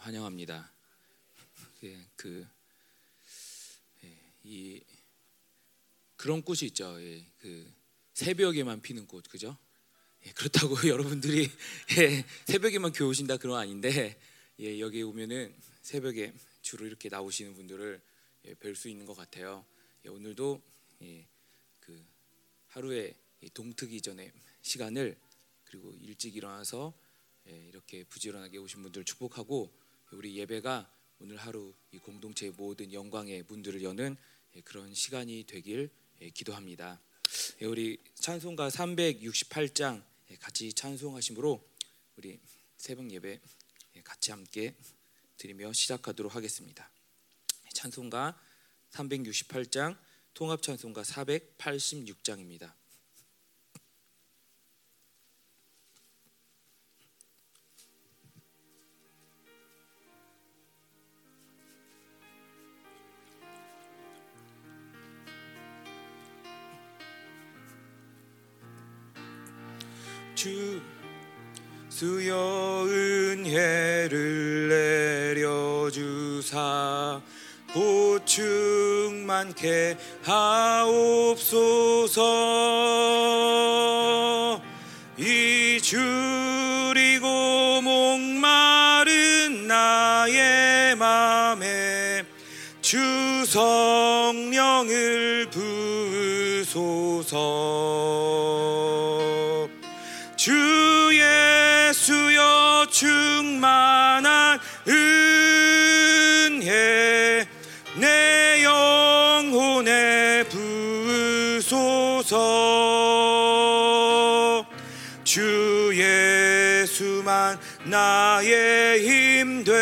환영합니다. 예, 그, 예, 이 그런 꽃이 있죠. 예, 그 새벽에만 피는 꽃, 그죠? 예, 그렇다고 여러분들이 예, 새벽에만 교회 오신다 그런 아닌데 예, 여기 오면은 새벽에 주로 이렇게 나오시는 분들을 예, 뵐수 있는 것 같아요. 예, 오늘도 예, 그 하루에 동트기 전에 시간을 그리고 일찍 일어나서 예, 이렇게 부지런하게 오신 분들 축복하고 우리 예배가 오늘 하루 이 공동체의 모든 영광의 문들을 여는 예, 그런 시간이 되길 예, 기도합니다. 우리 찬송가 368장 같이 찬송하심으로 우리 새벽 예배 같이 함께 드리며 시작하도록 하겠습니다. 찬송가 368장 통합 찬송가 486장입니다. 주 수여 은혜를 내려주사 보충 많게 하옵소서. 이 줄이고 목마른 나의 맘에 주 성령을 부으소서 나의 힘 되고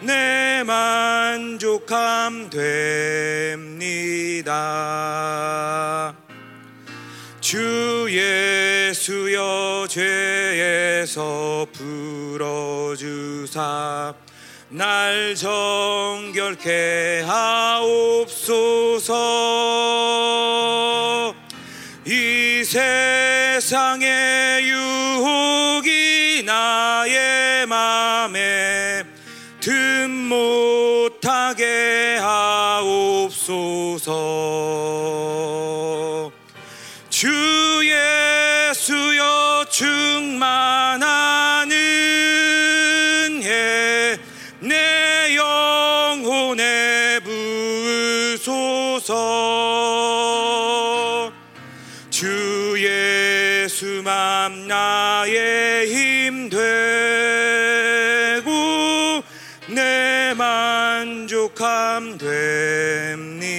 내 만족함 됩니다. 주 예수여 죄에서 풀어주사 날 정결케 하옵소서. 이세 상의 유혹이 나의 맘에 틈 못하게 하옵소서. 주 예수여 충만한 은혜 내 영혼에 부소서 예수만 나의 힘 되고 내 만족함 됩니다.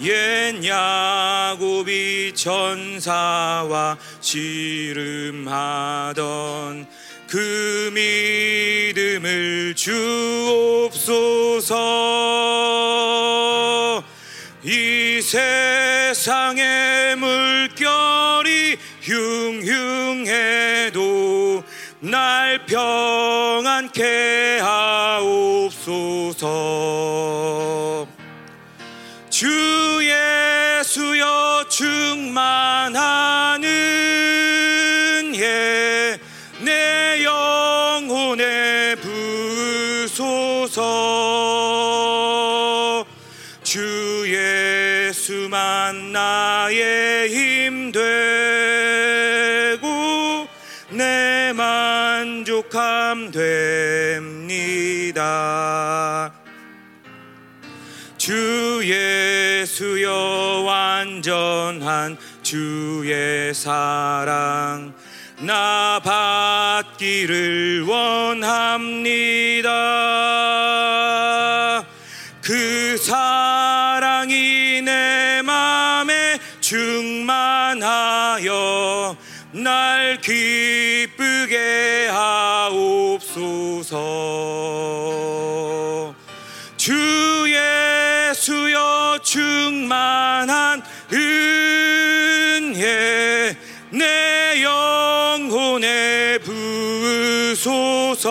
옛 야곱이 천사와 씨름하던 그 믿음을 주옵소서. 이 세상의 평안케 하옵소서 됩니다. 주 예수여 완전한 주의 사랑 나 받기를 원합니다. 그 사랑이 내 맘에 충만하여 날 기쁘게 하 옵소서. 주 예수여 충만한 은혜 내 영혼에 부소서.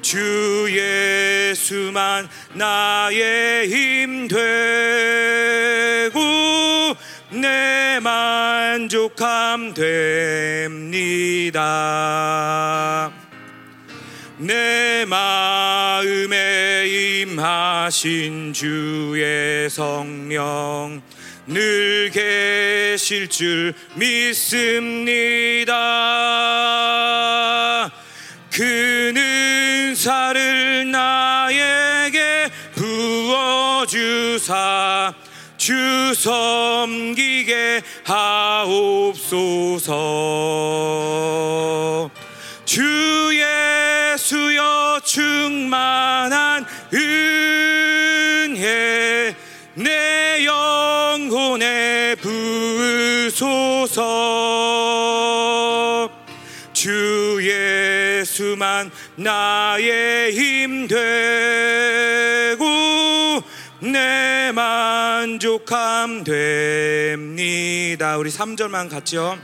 주 예수만 나의 힘되 만족함 됩니다. 내 마음에 임하신 주의 성령 늘 계실 줄 믿습니다. 그는 사를 나에게 부어주사 주 섬기게 하옵소서. 주 예수여 충만한 은혜 내 영혼에 부으소서. 주 예수만 나의 힘되 고내 만족함 됩니다. 우리 3절만 같이요.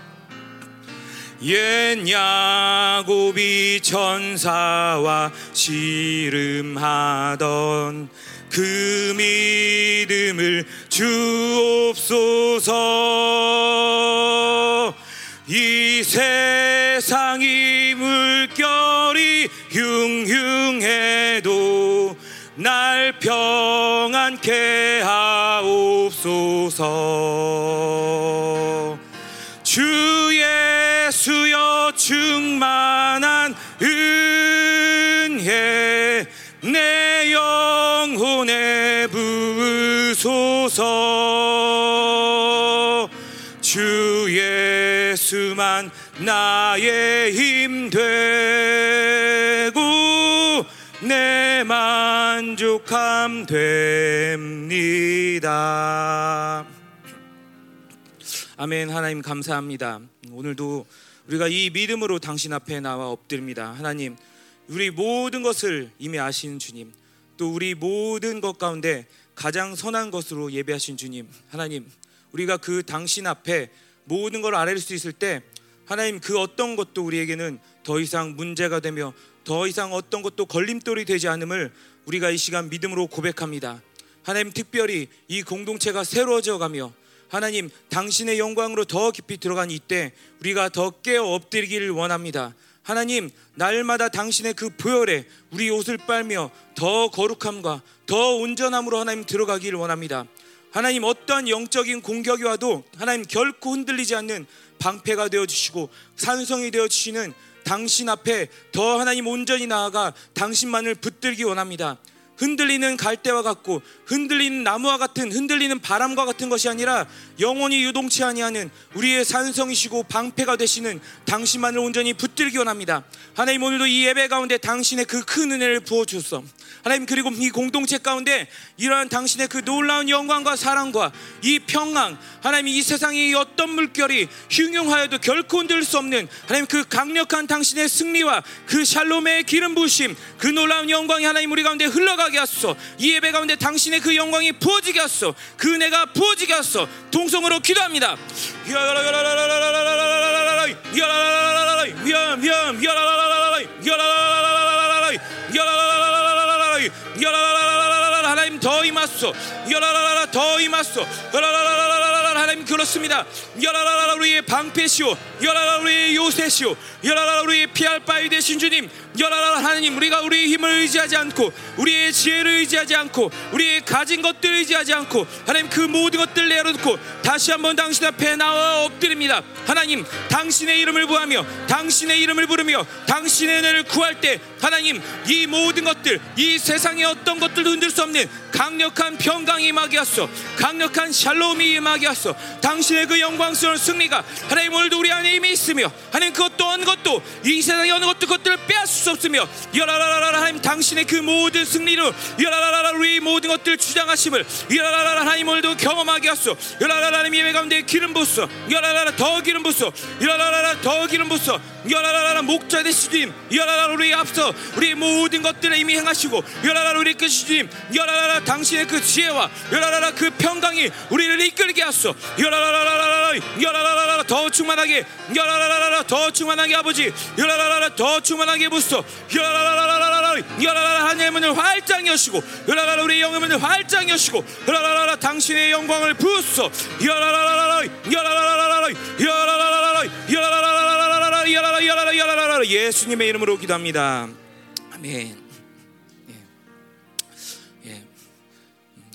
옛 야곱이 천사와 씨름하던 그 믿음을 주옵소서. 이 세상이 물결이 흉흉해도 날 평안케 하옵소서. 주 예수여 충만한 은혜 내 영혼에 부소서. 주 예수만 나의 힘되 만족함 됩니다. 아멘. 하나님 감사합니다. 오늘도 우리가 이 믿음으로 당신 앞에 나와 엎드립니다. 하나님, 우리 모든 것을 이미 아시는 주님, 또 우리 모든 것 가운데 가장 선한 것으로 예배하신 주님, 하나님, 우리가 그 당신 앞에 모든 걸 아뢰를 수 있을 때 하나님 그 어떤 것도 우리에게는 더 이상 문제가 되며 더 이상 어떤 것도 걸림돌이 되지 않음을 우리가 이 시간 믿음으로 고백합니다. 하나님 특별히 이 공동체가 새로워져 가며 하나님 당신의 영광으로 더 깊이 들어간 이때 우리가 더 깨어 엎드리기를 원합니다. 하나님 날마다 당신의 그 보혈에 우리 옷을 빨며 더 거룩함과 더 온전함으로 하나님 들어가기를 원합니다. 하나님 어떠한 영적인 공격이 와도 하나님 결코 흔들리지 않는 방패가 되어 주시고 산성이 되어 주시는 당신 앞에 더 하나님 온전히 나아가 당신만을 붙들기 원합니다. 흔들리는 갈대와 같고 흔들리는 나무와 같은 흔들리는 바람과 같은 것이 아니라 영원히 유동치 아니하는 우리의 산성이시고 방패가 되시는 당신만을 온전히 붙들기 원합니다. 하나님 오늘도 이 예배 가운데 당신의 그 큰 은혜를 부어 주소. 하나님 그리고 이 공동체 가운데 이러한 당신의 그 놀라운 영광과 사랑과 이 평강 하나님 이 세상의 어떤 물결이 흉흉하여도 결코 흔들 수 없는 하나님 그 강력한 당신의 승리와 그 샬롬의 기름 부으심 그 놀라운 영광이 하나님 우리 가운데 흘러가게 하소서. 이 예배 가운데 당신의 그 영광이 부어지게 하소서. 그 은혜가 부어지게 하소서. 동성으로 기도합니다 더 임하소서 여라라라 더 임하소서 여라라 라라 하나님 그렇습니다. 여라라라 우리의 방패시오. 여라라 우리의 요새시오. 여라라 우리의 피할 바위 되신 주님 여라라 하나님 우리가 우리의 힘을 의지하지 않고 우리의 지혜를 의지하지 않고 우리의 가진 것들 의지하지 않고 하나님 그 모든 것들 내려놓고 다시 한번 당신 앞에 나와 엎드립니다. 하나님 당신의 이름을 부하며 당신의 이름을 부르며 당신의 은혜를 구할 때 하나님 이 모든 것들 이 세상의 어떤 것들도 흔들 수 없는 강력한 평강이 임하게 하소 강력한 샬롬이 임하게 하소 당신의 그 영광스러운 승리가 하나님 오늘도 우리 안에 이미 있으며 하나님 그 어떠한 것도 이 세상의 어느 것도 그것들을 빼앗을 수 없으며 여라라라라 하나님 당신의 그 모든 승리로 여라라라라 우리 모든 것들 주장하심을 여라라라 하나님 오늘도 경험하게 하소. 여라라라 하나님 예배 가운데 기름 부소 여라라라 더 기름 부소 여라라라 더 기름 부소 여라라라 목자 되시 주님. 여라라라 우리 앞서 우리 모든 것들을 이미 행하시고 여라라라 우리 끝이 주님. 여라라라 당신의 그 지혜와 여라라라 그 평강이 우리를 이끌게 하소 여라라라라 더 충만하게 여라라라라 더 충만하게 아버지 여라라라라 더 충만하게 부소 여라라라라라 으라라라 으라라라 하나님의 문을 활짝 여시고 으라라라 우리 영의 문을 활짝 여시고 으라라라 당신의 영광을 부으소 으라라라라라 으라라라라라 으라라라라라 으라라라라라 으라라라 으라라라 으라라라 예수님의 이름으로 기도합니다 아멘 예. 예.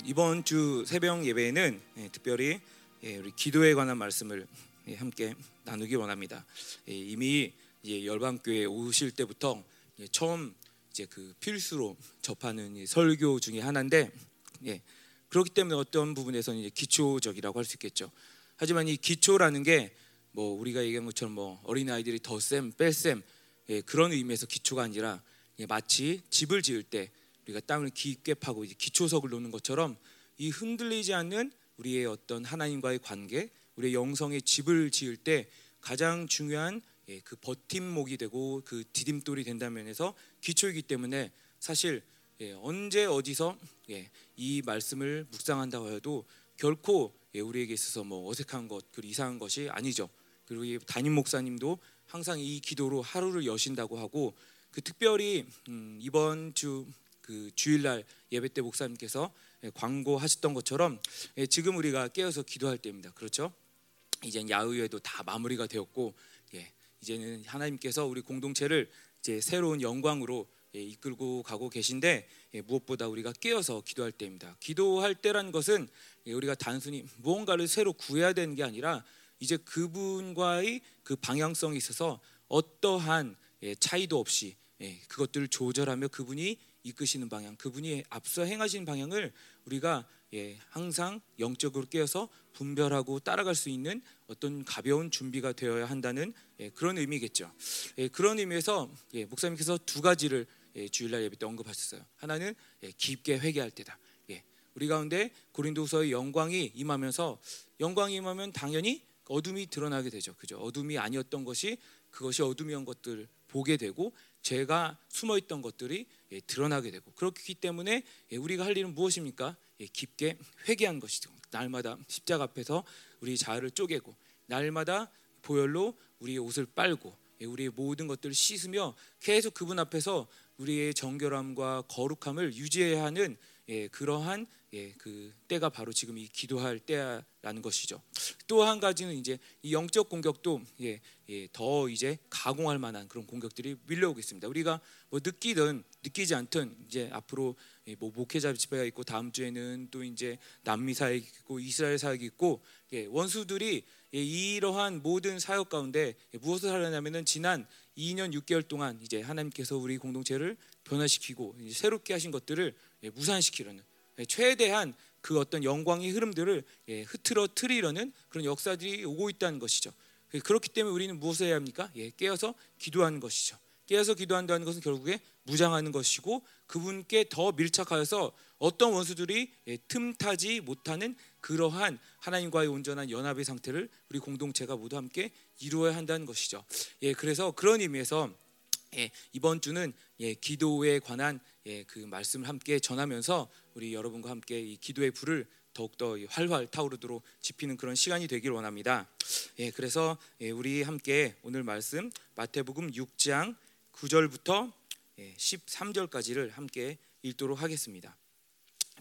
이번 주 새벽 예배에는 예, 특별히 예, 우리 기도에 관한 말씀을 예, 함께 나누기 원합니다. 예, 이미 이제 열방교회 오실 때부터 예, 처음 이제 그 필수로 접하는 이 설교 중에 하나인데 예, 그렇기 때문에 어떤 부분에서는 이제 기초적이라고 할 수 있겠죠. 하지만 이 기초라는 게 뭐 우리가 얘기한 것처럼 뭐 어린 아이들이 덧셈 뺄셈 예, 그런 의미에서 기초가 아니라 예, 마치 집을 지을 때 우리가 땅을 깊게 파고 기초석을 놓는 것처럼 이 흔들리지 않는 우리의 어떤 하나님과의 관계, 우리의 영성의 집을 지을 때 가장 중요한 예, 그 버팀목이 되고 그 디딤돌이 된다는 면에서 기초이기 때문에 사실 예, 언제 어디서 예, 이 말씀을 묵상한다고 해도 결코 예, 우리에게 있어서 뭐 어색한 것, 그리고 이상한 것이 아니죠. 그리고 이 담임 목사님도 항상 이 기도로 하루를 여신다고 하고 그 특별히 음, 이번 주 그 주일날 예배 때 목사님께서 예, 광고하셨던 것처럼 예, 지금 우리가 깨어서 기도할 때입니다. 그렇죠? 이제 야의회도 다 마무리가 되었고 예, 이제는 하나님께서 우리 공동체를 이제 새로운 영광으로 예, 이끌고 가고 계신데 예, 무엇보다 우리가 깨어서 기도할 때입니다. 기도할 때란 것은 예, 우리가 단순히 무언가를 새로 구해야 되는 게 아니라 이제 그분과의 그 방향성에 있어서 어떠한 예, 차이도 없이 예, 그것들을 조절하며 그분이 이끄시는 방향, 그분이 앞서 행하시는 방향을 우리가 예, 항상 영적으로 깨어서 분별하고 따라갈 수 있는 어떤 가벼운 준비가 되어야 한다는 예, 그런 의미겠죠. 예, 그런 의미에서 예, 목사님께서 두 가지를 예, 주일날 예배 때 언급하셨어요. 하나는 예, 깊게 회개할 때다. 예, 우리 가운데 고린도서의 영광이 임하면서 영광이 임하면 당연히 어둠이 드러나게 되죠. 그죠? 어둠이 아니었던 것이 그것이 어둠이었던 것들 보게 되고 죄가 숨어 있던 것들이 예, 드러나게 되고 그렇기 때문에 예, 우리가 할 일은 무엇입니까? 예, 깊게 회개한 것이죠. 날마다 십자가 앞에서 우리 자아를 쪼개고 날마다 보혈로 우리의 옷을 빨고 예, 우리의 모든 것들을 씻으며 계속 그분 앞에서 우리의 정결함과 거룩함을 유지해야 하는 예, 그러한 예, 그 때가 바로 지금 이 기도할 때라는 것이죠. 또 한 가지는 이제 이 영적 공격도 예, 예, 더 이제 가공할 만한 그런 공격들이 밀려오고 있습니다. 우리가 뭐 느끼든 느끼지 않든 이제 앞으로 예, 뭐 목회자 집회가 있고 다음 주에는 또 이제 남미 사역 있고 이스라엘 사역이 있고 예, 원수들이 예, 이러한 모든 사역 가운데 예, 무엇을 하려냐면은 지난 2년 6개월 동안 이제 하나님께서 우리 공동체를 변화시키고 새롭게 하신 것들을 예, 무산시키려는 예, 최대한 그 어떤 영광의 흐름들을 예, 흐트러 트리려는 그런 역사들이 오고 있다는 것이죠. 예, 그렇기 때문에 우리는 무엇을 해야 합니까? 예, 깨어서 기도하는 것이죠. 깨어서 기도한다는 것은 결국에 무장하는 것이고 그분께 더 밀착하여서 어떤 원수들이 예, 틈타지 못하는 그러한 하나님과의 온전한 연합의 상태를 우리 공동체가 모두 함께 이루어야 한다는 것이죠. 예, 그래서 그런 의미에서 예, 이번 주는 예, 기도에 관한 예, 그 말씀을 함께 전하면서 우리 여러분과 함께 이 기도의 불을 더욱더 이 활활 타오르도록 지피는 그런 시간이 되길 원합니다. 예, 그래서 예, 우리 함께 오늘 말씀 마태복음 6장 9절부터 예, 13절까지를 함께 읽도록 하겠습니다.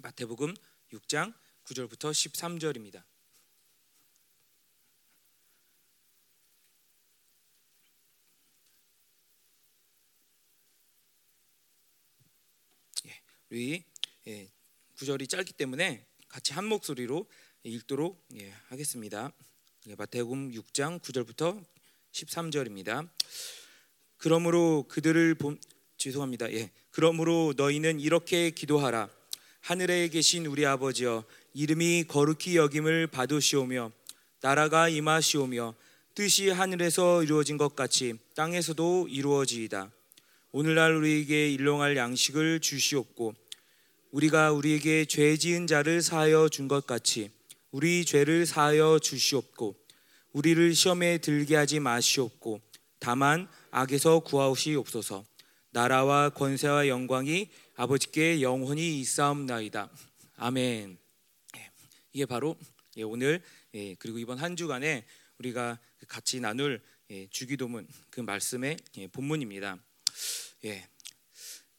마태복음 6장 9절부터 13절입니다. 예, 우리 예, 구절이 짧기 때문에 같이 한 목소리로 읽도록 예, 하겠습니다. 예, 마태복음 6장 9절부터 13절입니다. 그러므로 그들을 본 죄송합니다. 예. 그러므로 너희는 이렇게 기도하라. 하늘에 계신 우리 아버지여 이름이 거룩히 여김을 받으시오며 나라가 임하시오며 뜻이 하늘에서 이루어진 것 같이 땅에서도 이루어지이다. 오늘날 우리에게 일용할 양식을 주시옵고 우리가 우리에게 죄 지은 자를 사하여 준 것 같이 우리 죄를 사하여 주시옵고 우리를 시험에 들게 하지 마시옵고 다만 악에서 구하시옵소서. 나라와 권세와 영광이 아버지께 영원히 있사옵나이다. 아멘. 예, 이게 바로 예, 오늘 예, 그리고 이번 한 주간에 우리가 같이 나눌 주기도문 그 말씀의 본문입니다. 예.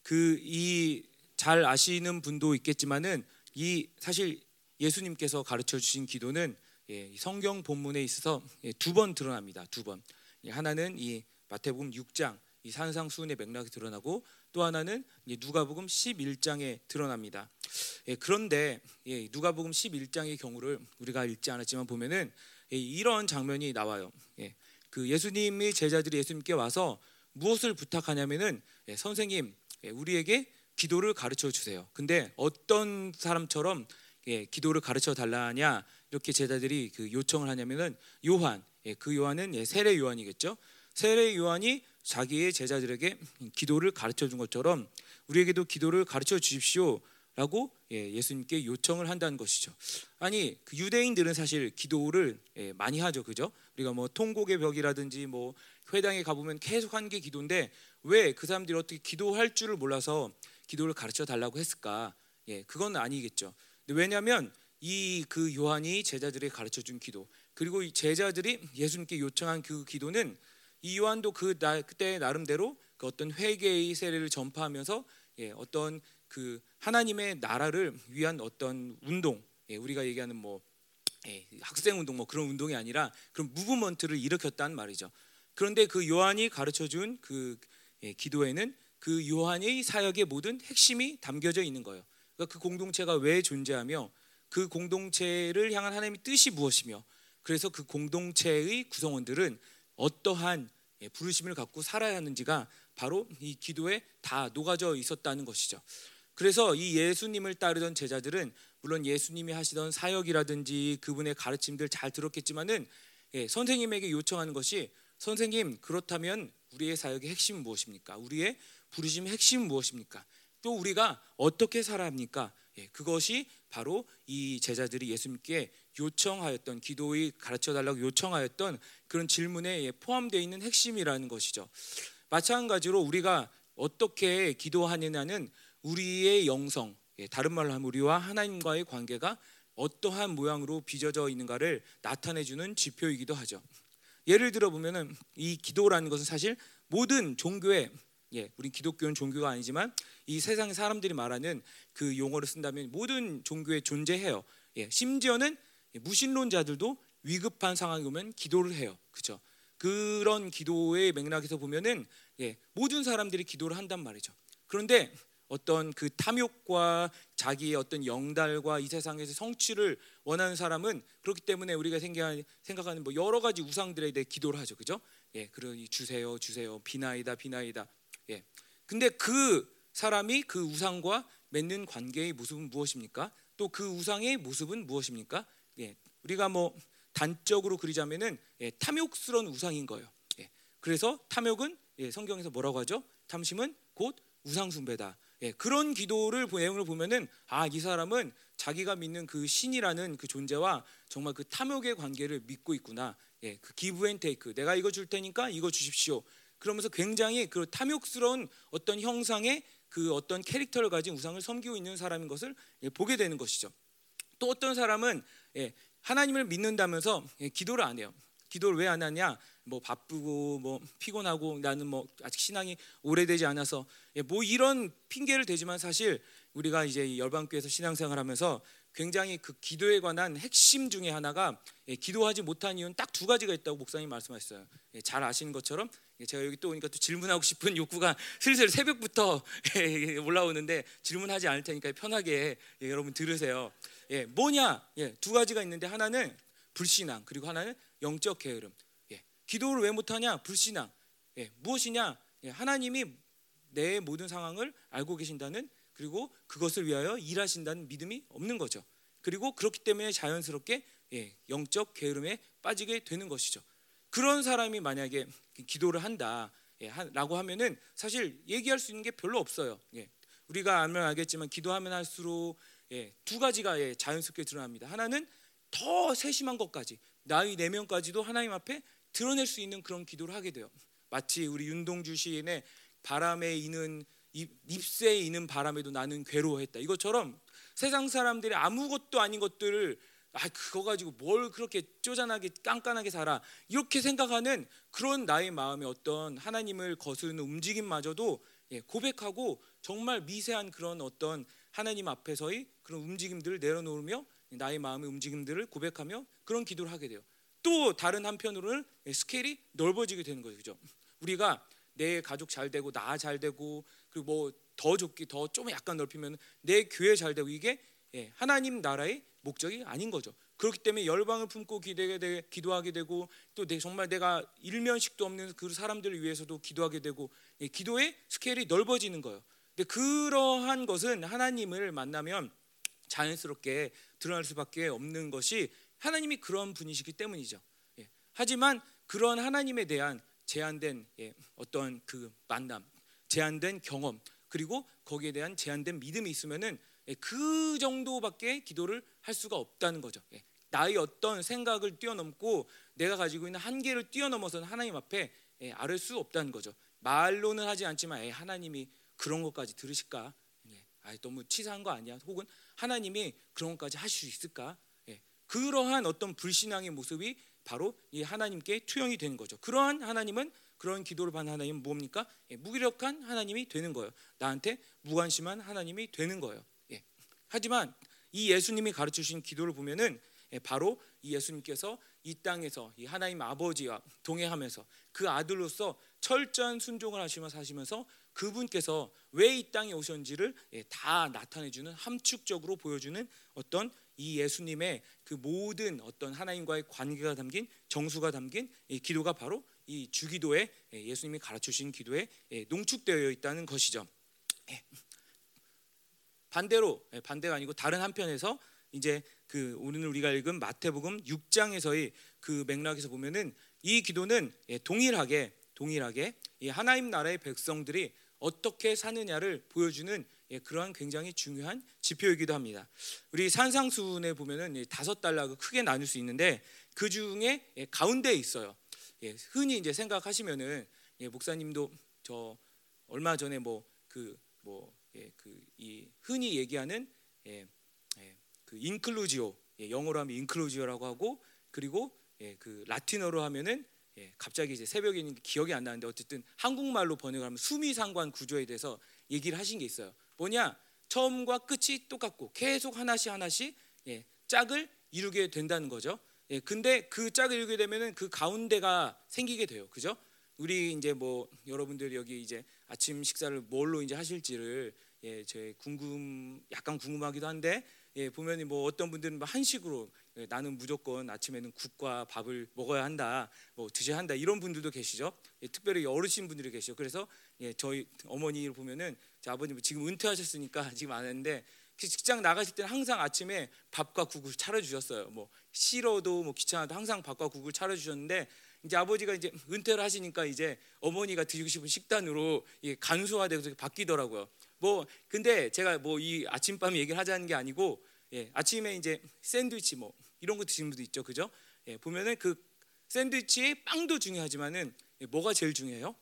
그 이 잘 아시는 분도 있겠지만은 이 사실 예수님께서 가르쳐 주신 기도는 예, 성경 본문에 있어서 예, 두번 드러납니다. 두 번. 예, 하나는 이 마태복음 6장 이 산상수훈의 맥락이 드러나고 또 하나는 누가복음 11장에 드러납니다. 예, 그런데 예, 누가복음 11장의 경우를 우리가 읽지 않았지만 보면은 예, 이런 장면이 나와요. 예, 그 예수님이 제자들이 예수님께 와서 무엇을 부탁하냐면은 예, 선생님 예, 우리에게 기도를 가르쳐 주세요. 근데 어떤 사람처럼 예, 기도를 가르쳐 달라냐 이렇게 제자들이 그 요청을 하냐면은 요한 예, 그 요한은 예, 세례 요한이겠죠. 세례 요한이 자기의 제자들에게 기도를 가르쳐 준 것처럼 우리에게도 기도를 가르쳐 주십시오라고 예, 예수님께 요청을 한다는 것이죠. 아니 그 유대인들은 사실 기도를 예, 많이 하죠, 그죠? 우리가 뭐 통곡의 벽이라든지 뭐 회당에 가보면 계속 한 게 기도인데 왜 그 사람들이 어떻게 기도할 줄을 몰라서 기도를 가르쳐 달라고 했을까? 예, 그건 아니겠죠. 왜냐하면 이 그 요한이 제자들에게 가르쳐 준 기도 그리고 이 제자들이 예수님께 요청한 그 기도는 이 요한도 그 나, 그때 나름대로 그 어떤 회개의 세례를 전파하면서 예, 어떤 그 하나님의 나라를 위한 어떤 운동 예, 우리가 얘기하는 뭐 예, 학생 운동 뭐 그런 운동이 아니라 그런 무브먼트를 일으켰단 말이죠. 그런데 그 요한이 가르쳐 준그 예, 기도에는 그 요한의 사역의 모든 핵심이 담겨져 있는 거예요. 그러니까 그 공동체가 왜 존재하며 그 공동체를 향한 하나님의 뜻이 무엇이며 그래서 그 공동체의 구성원들은 어떠한 예, 부르심을 갖고 살아야 하는지가 바로 이 기도에 다 녹아져 있었다는 것이죠. 그래서 이 예수님을 따르던 제자들은 물론 예수님이 하시던 사역이라든지 그분의 가르침들 잘 들었겠지만은 예, 선생님에게 요청하는 것이 선생님 그렇다면 우리의 사역의 핵심은 무엇입니까? 우리의 부르심의 핵심은 무엇입니까? 또 우리가 어떻게 살아야 합니까? 예, 그것이 바로 이 제자들이 예수님께 요청하였던 기도의 가르쳐 달라고 요청하였던 그런 질문에 포함되어 있는 핵심이라는 것이죠. 마찬가지로 우리가 어떻게 기도하느냐는 우리의 영성, 예, 다른 말로 하면 우리와 하나님과의 관계가 어떠한 모양으로 빚어져 있는가를 나타내주는 지표이기도 하죠. 예를 들어 보면은 이 기도라는 것은 사실 모든 종교의 예, 우리 기독교는 종교가 아니지만 이 세상의 사람들이 말하는 그 용어를 쓴다면 모든 종교에 존재해요. 예, 심지어는 무신론자들도 위급한 상황이 오면 기도를 해요. 그죠? 그런 기도의 맥락에서 보면은 예, 모든 사람들이 기도를 한단 말이죠. 그런데 어떤 그 탐욕과 자기의 어떤 영달과 이 세상에서 성취를 원하는 사람은 그렇기 때문에 우리가 생각하는 뭐 여러 가지 우상들에 대해 기도를 하죠, 그죠? 예, 그러니 주세요, 주세요, 비나이다, 비나이다. 예, 근데 그 사람이 그 우상과 맺는 관계의 모습은 무엇입니까? 또 그 우상의 모습은 무엇입니까? 예, 우리가 뭐 단적으로 그리자면은 예, 탐욕스러운 우상인 거예요. 예, 그래서 탐욕은 예, 성경에서 뭐라고 하죠? 탐심은 곧 우상 숭배다. 예, 그런 기도를 내용을 보면은 아 이 사람은 자기가 믿는 그 신이라는 그 존재와 정말 그 탐욕의 관계를 믿고 있구나. 예, 그 give and take. 내가 이거 줄 테니까 이거 주십시오. 그러면서 굉장히 그 탐욕스러운 어떤 형상의 그 어떤 캐릭터를 가진 우상을 섬기고 있는 사람인 것을 예, 보게 되는 것이죠. 또 어떤 사람은 예, 하나님을 믿는다면서 예, 기도를 안 해요. 기도를 왜 안 하냐? 뭐 바쁘고 뭐 피곤하고 나는 뭐 아직 신앙이 오래되지 않아서 뭐 이런 핑계를 대지만 사실 우리가 이제 열방교에서 신앙생활하면서 굉장히 그 기도에 관한 핵심 중에 하나가 기도하지 못한 이유는 딱 두 가지가 있다고 목사님 말씀하셨어요. 잘 아시는 것처럼 제가 여기 또 오니까 또 질문하고 싶은 욕구가 슬슬 새벽부터 올라오는데 질문하지 않을 테니까 편하게 여러분 들으세요. 예, 뭐냐? 예, 두 가지가 있는데 하나는 불신앙 그리고 하나는 영적 게으름. 예, 기도를 왜 못하냐? 불신앙. 예, 무엇이냐? 예, 하나님이 내 모든 상황을 알고 계신다는 그리고 그것을 위하여 일하신다는 믿음이 없는 거죠. 그리고 그렇기 때문에 자연스럽게 예, 영적 게으름에 빠지게 되는 것이죠. 그런 사람이 만약에 기도를 한다. 예, 라고 하면은 사실 얘기할 수 있는 게 별로 없어요. 예, 우리가 알면 알겠지만 기도하면 할수록 예, 두 가지가 예, 자연스럽게 드러납니다. 하나는 더 세심한 것까지 나의 내면까지도 하나님 앞에 드러낼 수 있는 그런 기도를 하게 돼요. 마치 우리 윤동주 시인의 바람에 이는 잎새에 이는 바람에도 나는 괴로워했다. 이것처럼 세상 사람들이 아무것도 아닌 것들을 아 그거 가지고 뭘 그렇게 쪼잔하게 깐깐하게 살아 이렇게 생각하는 그런 나의 마음의 어떤 하나님을 거스르는 움직임마저도 예, 고백하고 정말 미세한 그런 어떤 하나님 앞에서의 그런 움직임들을 내려놓으며 나의 마음의 움직임들을 고백하며 그런 기도를 하게 돼요. 또 다른 한편으로는 예, 스케일이 넓어지게 되는 거죠. 그죠? 우리가 내 가족 잘 되고 나 잘 되고 그리고 뭐더 좋기 더 좀 약간 넓히면 내 교회 잘 되고 이게 예, 하나님 나라의 목적이 아닌 거죠. 그렇기 때문에 열방을 품고 기대게 되, 기도하게 되고 또 내, 정말 내가 일면식도 없는 그 사람들을 위해서도 기도하게 되고 예, 기도의 스케일이 넓어지는 거예요. 근데 그러한 것은 하나님을 만나면 자연스럽게 드러날 수밖에 없는 것이 하나님이 그런 분이시기 때문이죠. 예. 하지만 그런 하나님에 대한 제한된 예, 어떤 그 만남, 제한된 경험, 그리고 거기에 대한 제한된 믿음이 있으면은 예, 그 정도밖에 기도를 할 수가 없다는 거죠. 예, 나의 어떤 생각을 뛰어넘고 내가 가지고 있는 한계를 뛰어넘어서는 하나님 앞에 예, 아를 수 없다는 거죠. 말로는 하지 않지만 하나님이 그런 것까지 들으실까? 아, 너무 치사한 거 아니야? 혹은 하나님이 그런 것까지 하실 수 있을까? 그러한 어떤 불신앙의 모습이 바로 이 하나님께 투영이 되는 거죠. 그러한 하나님은 그런 기도를 받는 하나님은 뭡니까? 예, 무기력한 하나님이 되는 거예요. 나한테 무관심한 하나님이 되는 거예요. 예. 하지만 이 예수님이 가르쳐 주신 기도를 보면은 예, 바로 이 예수님께서 이 땅에서 이 하나님 아버지와 동행하면서 그 아들로서 철저한 순종을 하시며 사시면서 그분께서 왜 이 땅에 오셨는지를 예, 다 나타내주는 함축적으로 보여주는 어떤 이 예수님의 그 모든 어떤 하나님과의 관계가 담긴 정수가 담긴 이 기도가 바로 이 주기도에 예, 예수님이 가르쳐 주신 기도에 예, 농축되어 있다는 것이죠. 예. 반대로 반대가 아니고 다른 한편에서 이제 그 오늘 우리가 읽은 마태복음 6장에서의 그 맥락에서 보면은 이 기도는 동일하게 동일하게 이 하나님 나라의 백성들이 어떻게 사느냐를 보여주는 그러한 굉장히 중요한 지표이기도 합니다. 우리 산상수훈에 보면은 다섯 단락을 크게 나눌 수 있는데 그 중에 가운데에 있어요. 예, 흔히 이제 생각하시면은 예, 목사님도 저 얼마 전에 뭐그 예, 그 흔히 얘기하는 예, 예, 그 인클루지오 예, 영어로 하면 인클루지오라고 하고 그리고 예, 그 라틴어로 하면은 예, 갑자기 이제 있는 기억이 안 나는데 어쨌든 한국말로 번역하면 수미상관 구조에 대해서 얘기를 하신 게 있어요. 뭐냐 처음과 끝이 똑같고 계속 하나씩 하나씩 예, 짝을 이루게 된다는 거죠. 예, 근데 그 짝을 이루게 되면은 그 가운데가 생기게 돼요. 그죠? 우리 이제 뭐 여러분들 여기 이제 아침 식사를 뭘로 이제 하실지를 예, 제 궁금 약간 궁금하기도 한데 예, 보면 뭐 어떤 분들은 뭐 한식으로 예, 나는 무조건 아침에는 국과 밥을 먹어야 한다, 뭐 드셔야 한다 이런 분들도 계시죠. 예, 특별히 어르신 분들이 계시죠. 그래서 예, 저희 어머니를 보면은 제 아버님 지금 은퇴하셨으니까 지금 안 했는데 그 직장 나가실 때는 항상 아침에 밥과 국을 차려주셨어요. 뭐 싫어도 뭐 귀찮아도 항상 밥과 국을 차려주셨는데 이제 아버지가 이제 은퇴를 하시니까 이제 어머니가 드시고 싶은 식단으로 간소화되고 바뀌더라고요. 뭐 근데 제가 뭐 이 아침밤 얘기를 하자는 게 아니고 예, 아침에 이제 샌드위치 뭐 이런 거 드시는 분도 있죠, 그죠? 예, 보면은 그 샌드위치에 빵도 중요하지만은 예, 뭐가 제일 중요해요?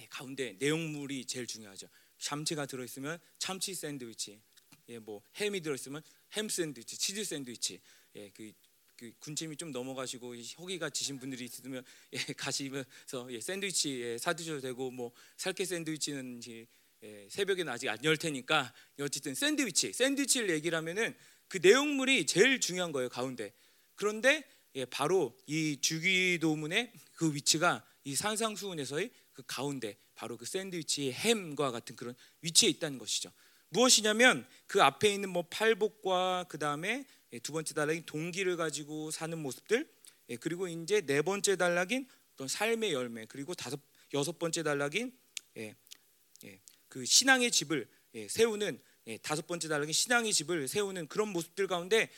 예, 가운데 내용물이 제일 중요하죠. 참치가 들어있으면 참치 샌드위치, 예, 뭐 햄이 들어있으면 햄 샌드위치, 치즈 샌드위치, 예, 그, 그 군침이 좀 넘어가시고 허기가 지신 분들이 있으면 예, 가시면서 예, 샌드위치 예, 사드셔도 되고 뭐 살케 샌드위치는 예, 새벽에는 아직 안 열 테니까 어쨌든 샌드위치, 샌드위치를 얘기를 하면은 그 내용물이 제일 중요한 거예요 가운데. 그런데 예, 바로 이 주기도문의 그 위치가 이 산상수훈에서의 그 가운데 바로 그 샌드위치의 햄과 같은 그런 위치에 있다는 것이죠. 무엇이냐면 그 앞에 있는 뭐 팔복과 그 다음에 예, 두 번째 단락인 동기를 가지고 사는 모습들 예, 그리고 이제 네 번째 단락인 어떤 삶의 열매 그리고 다섯 여섯 번째 단락인 예, 그 신앙의 집을 세우는 다섯 번째 단락인 신앙의 집을 세우는 그런 모습들 가운데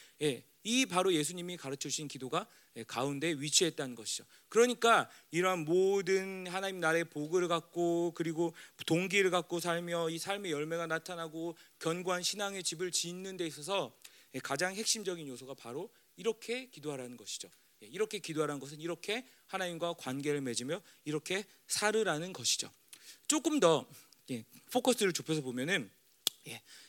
이 바로 예수님이 가르쳐 주신 기도가 가운데 위치했다는 것이죠. 그러니까 이러한 모든 하나님 나라의 복을 갖고 그리고 동기를 갖고 살며 이 삶의 열매가 나타나고 견고한 신앙의 집을 짓는 데 있어서 가장 핵심적인 요소가 바로 이렇게 기도하라는 것이죠. 이렇게 기도하라는 것은 이렇게 하나님과 관계를 맺으며 이렇게 살으라는 것이죠. 조금 더 포커스를 좁혀서 보면은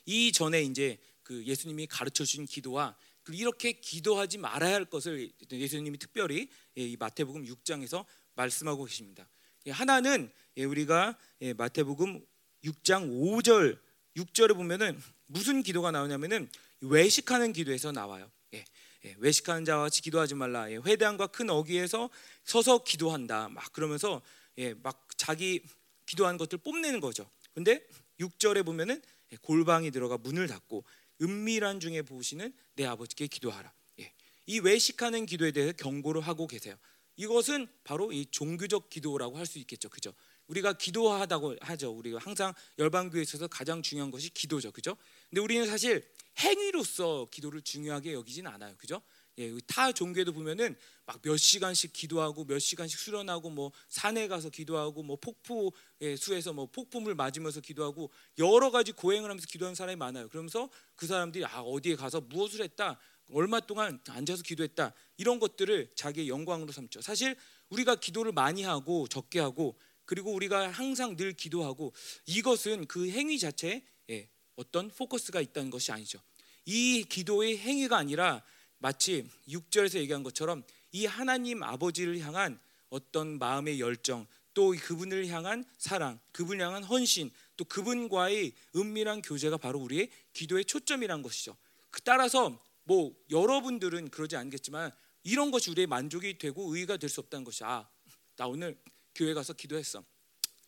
이 전에 이제 그 예수님이 가르쳐 주신 기도와 이렇게 기도하지 말아야 할 것을 예수님이 특별히 이 마태복음 6장에서 말씀하고 계십니다. 하나는 우리가 마태복음 6장 5절 6절에 보면은 무슨 기도가 나오냐면은 외식하는 기도에서 나와요. 예, 예, 외식하는 자와 같이 기도하지 말라. 예, 회당과 큰 어귀에서 서서 기도한다. 막 그러면서 예, 막 자기 기도한 것들 뽐내는 거죠. 근데 6절에 보면은 예, 골방이 들어가 문을 닫고 은밀한 중에 보시는 내 아버지께 기도하라. 예, 이 외식하는 기도에 대해서 경고를 하고 계세요. 이것은 바로 이 종교적 기도라고 할 수 있겠죠. 그죠? 우리가 기도하다고 하죠. 우리가 항상 열방교회에 있어서 가장 중요한 것이 기도죠. 그죠? 근데 우리는 사실 행위로서 기도를 중요하게 여기진 않아요. 그죠? 예, 타 종교에도 보면은 막 몇 시간씩 기도하고 몇 시간씩 수련하고 뭐 산에 가서 기도하고 뭐 폭포 예, 수에서 뭐 폭풍을 맞으면서 기도하고 여러 가지 고행을 하면서 기도하는 사람이 많아요. 그러면서 그 사람들이 아 어디에 가서 무엇을 했다, 얼마 동안 앉아서 기도했다 이런 것들을 자기의 영광으로 삼죠. 사실 우리가 기도를 많이 하고 적게 하고 그리고 우리가 항상 늘 기도하고 이것은 그 행위 자체에 예, 어떤 포커스가 있다는 것이 아니죠. 이 기도의 행위가 아니라 마치 6절에서 얘기한 것처럼 이 하나님 아버지를 향한 어떤 마음의 열정 또 그분을 향한 사랑, 그분을 향한 헌신, 또 그분과의 은밀한 교제가 바로 우리의 기도의 초점이란 것이죠. 그 따라서 뭐 여러분들은 그러지 않겠지만 이런 것이 우리의 만족이 되고 의의가 될 수 없다는 것이 아, 나 오늘 교회 가서 기도했어.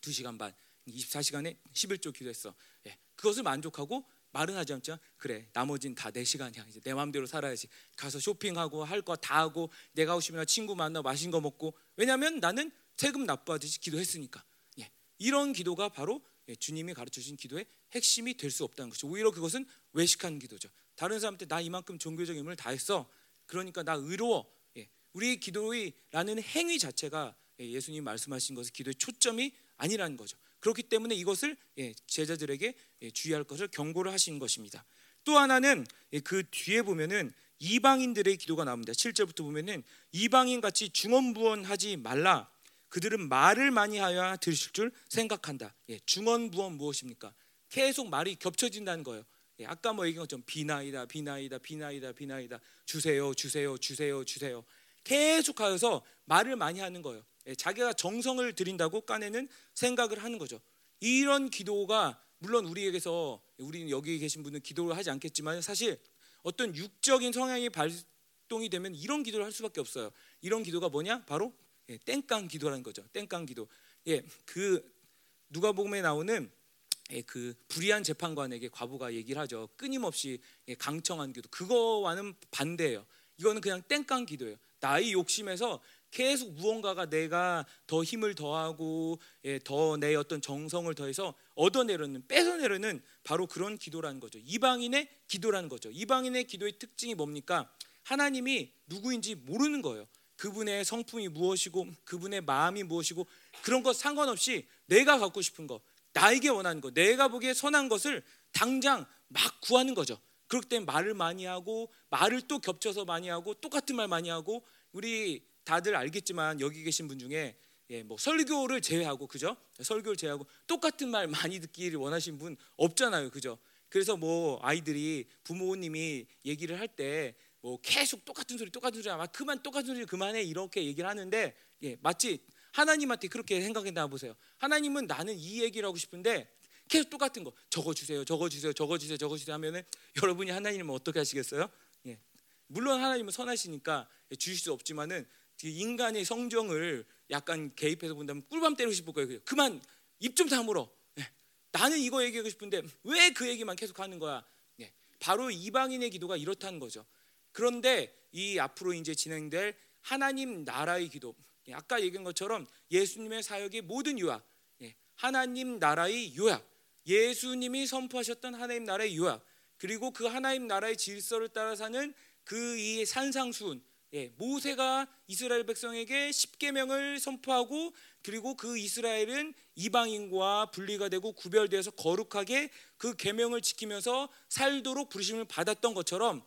2시간 반, 24시간에 11조 기도했어. 예, 그것을 만족하고 말은 하지 않죠. 그래, 나머진 다 내 시간이야. 이제 내 마음대로 살아야지. 가서 쇼핑하고 할 거 다 하고 내가 하고 싶으면 친구 만나 맛있는 거 먹고. 왜냐하면 나는 세금 납부하듯이 기도했으니까. 예, 이런 기도가 바로 예, 주님이 가르쳐 주신 기도의 핵심이 될 수 없다는 것이죠. 오히려 그것은 외식하는 기도죠. 다른 사람한테 나 이만큼 종교적 의무를 다했어. 그러니까 나 의로워. 예, 우리의 기도의라는 행위 자체가 예, 예수님 말씀하신 것은 기도의 초점이 아니라는 거죠. 그렇기 때문에 이것을 예, 제자들에게 예, 주의할 것을 경고를 하신 것입니다. 또 하나는 그 뒤에 보면은 이방인들의 기도가 나옵니다. 7절부터 보면은 이방인 같이 중언부언하지 말라. 그들은 말을 많이 하여 들으실 줄 생각한다. 예, 중언부언 무엇입니까? 계속 말이 겹쳐진다는 거예요. 예, 아까 뭐 얘기한 것처럼 비나이다, 비나이다, 비나이다, 비나이다, 주세요, 주세요, 주세요, 주세요. 계속하여서 말을 많이 하는 거예요. 예, 자기가 정성을 들인다고 까내는 생각을 하는 거죠. 이런 기도가 물론 우리에게서 우리는 여기 계신 분은 기도를 하지 않겠지만 사실 어떤 육적인 성향이 발동이 되면 이런 기도를 할 수밖에 없어요. 이런 기도가 뭐냐? 바로 예, 땡깡 기도라는 거죠. 땡깡 기도. 예, 그 누가복음에 나오는 예, 그 불의한 재판관에게 과부가 얘기를 하죠. 끊임없이 예, 강청한 기도. 그거와는 반대예요. 이거는 그냥 땡깡 기도예요. 나의 욕심에서 계속 무언가가 내가 더 힘을 더하고 예, 더내 어떤 정성을 더해서 얻어내려는 뺏어내려는 바로 그런 기도라는 거죠. 이방인의 기도라는 거죠. 이방인의 기도의 특징이 뭡니까? 하나님이 누구인지 모르는 거예요. 그분의 성품이 무엇이고 그분의 마음이 무엇이고 그런 것 상관없이 내가 갖고 싶은 거, 나에게 원하는 거, 내가 보기에 선한 것을 당장 막 구하는 거죠. 그렇기 때문에 말을 많이 하고 말을 또 겹쳐서 많이 하고 똑같은 말 많이 하고 우리 다들 알겠지만 여기 계신 분 중에 예, 뭐 설교를 제외하고 그죠? 설교를 제외하고 똑같은 말 많이 듣기를 원하시는 분 없잖아요, 그죠? 그래서 뭐 아이들이 부모님이 얘기를 할 때 뭐 계속 똑같은 소리, 똑같은 소리, 아 그만 똑같은 소리 그만해 이렇게 얘기를 하는데 예, 마치 하나님한테 그렇게 생각해 나 보세요. 하나님은 나는 이 얘기를 하고 싶은데 계속 똑같은 거 적어 주세요, 적어 주세요, 적어 주세요, 적어 주세요 하면은 여러분이 하나님은 어떻게 하시겠어요? 예, 물론 하나님은 선하시니까 주실 수 없지만은 인간의 성정을 약간 개입해서 본다면 꿀밤 때리고 싶을 거예요. 그만 입 좀 다물어. 네. 나는 이거 얘기하고 싶은데 왜 그 얘기만 계속 하는 거야? 네. 바로 이방인의 기도가 이렇다는 거죠. 그런데 이 앞으로 이제 진행될 하나님 나라의 기도, 예, 아까 얘기한 것처럼 예수님의 사역의 모든 예, 하나님 나라의 요약, 예수님이 선포하셨던 하나님 나라의 요약, 그리고 그 하나님 나라의 질서를 따라 사는 그 이 산상수훈, 예, 모세가 이스라엘 백성에게 십계명을 선포하고 그리고 그 이스라엘은 이방인과 분리가 되고 구별되어서 거룩하게 그 계명을 지키면서 살도록 부르심을 받았던 것처럼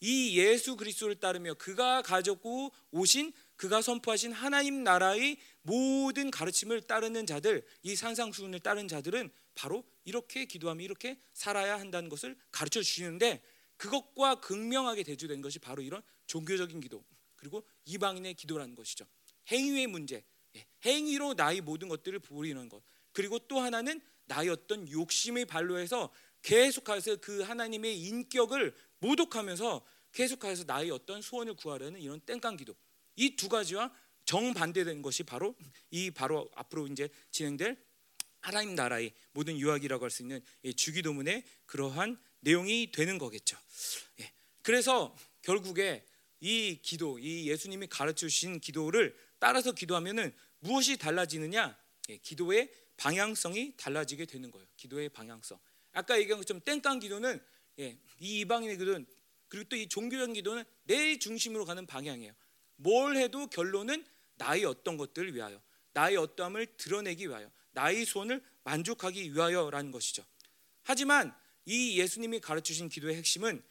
이 예수 그리스도를 따르며 그가 가졌고 오신 그가 선포하신 하나님 나라의 모든 가르침을 따르는 자들, 이 산상수훈을 따르는 자들은 바로 이렇게 기도하며 이렇게 살아야 한다는 것을 가르쳐 주시는데 그것과 극명하게 대조된 것이 바로 이런 종교적인 기도 그리고 이방인의 기도라는 것이죠. 행위의 문제, 예, 행위로 나의 모든 것들을 보이는 것. 그리고 또 하나는 나의 어떤 욕심의 발로 해서 계속해서 그 하나님의 인격을 모독하면서 계속해서 나의 어떤 소원을 구하려는 이런 땡깡 기도. 이 두 가지와 정반대된 것이 바로 이 바로 앞으로 이제 진행될 하나님 나라의 모든 유학이라고 할 수 있는 주기도문의 그러한 내용이 되는 거겠죠. 예. 그래서 결국에 이 기도, 이 예수님이 가르쳐 주신 기도를 따라서 기도하면은 무엇이 달라지느냐? 예, 기도의 방향성이 달라지게 되는 거예요. 기도의 방향성. 아까 얘기한 것처럼 땡깡 기도는 예, 이 이방인의 기도는 그리고 또 이 종교적 기도는 내 중심으로 가는 방향이에요. 뭘 해도 결론은 나의 어떤 것들을 위하여, 나의 어떠함을 드러내기 위하여, 나의 소원을 만족하기 위하여라는 것이죠. 하지만 이 예수님이 가르치신 기도의 핵심은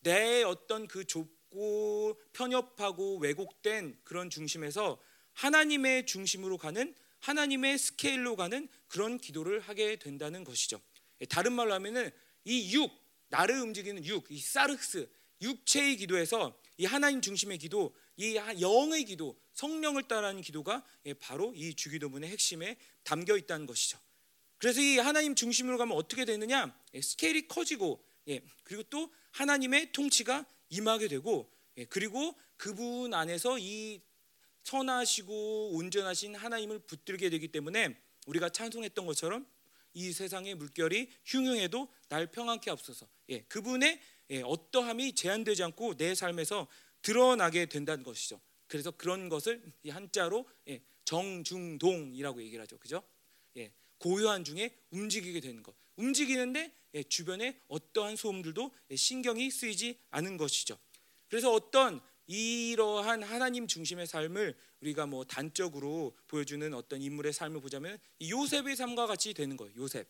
내 어떤 그 좁고 편협하고 왜곡된 그런 중심에서 하나님의 중심으로 가는 하나님의 스케일로 가는 그런 기도를 하게 된다는 것이죠. 다른 말로 하면은 이 육, 나를 움직이는 육, 이 사르스, 육체의 기도에서 이 하나님 중심의 기도, 이 영의 기도, 성령을 따라하는 기도가 바로 이 주기도문의 핵심에 담겨 있다는 것이죠. 그래서 이 하나님 중심으로 가면 어떻게 되느냐? 예, 스케일이 커지고 예, 그리고 또 하나님의 통치가 임하게 되고 예, 그리고 그분 안에서 이 선하시고 온전하신 하나님을 붙들게 되기 때문에 우리가 찬송했던 것처럼 이 세상의 물결이 흉흉해도 날 평안케 앞서서 예, 그분의 예, 어떠함이 제한되지 않고 내 삶에서 드러나게 된다는 것이죠. 그래서 그런 것을 한자로 예, 정중동이라고 얘기를 하죠. 그죠? 예, 고요한 중에 움직이게 되는 것. 움직이는데 예, 주변에 어떠한 소음들도 예, 신경이 쓰이지 않은 것이죠. 그래서 어떤 이러한 하나님 중심의 삶을 우리가 뭐 단적으로 보여주는 어떤 인물의 삶을 보자면 요셉의 삶과 같이 되는 거예요. 요셉,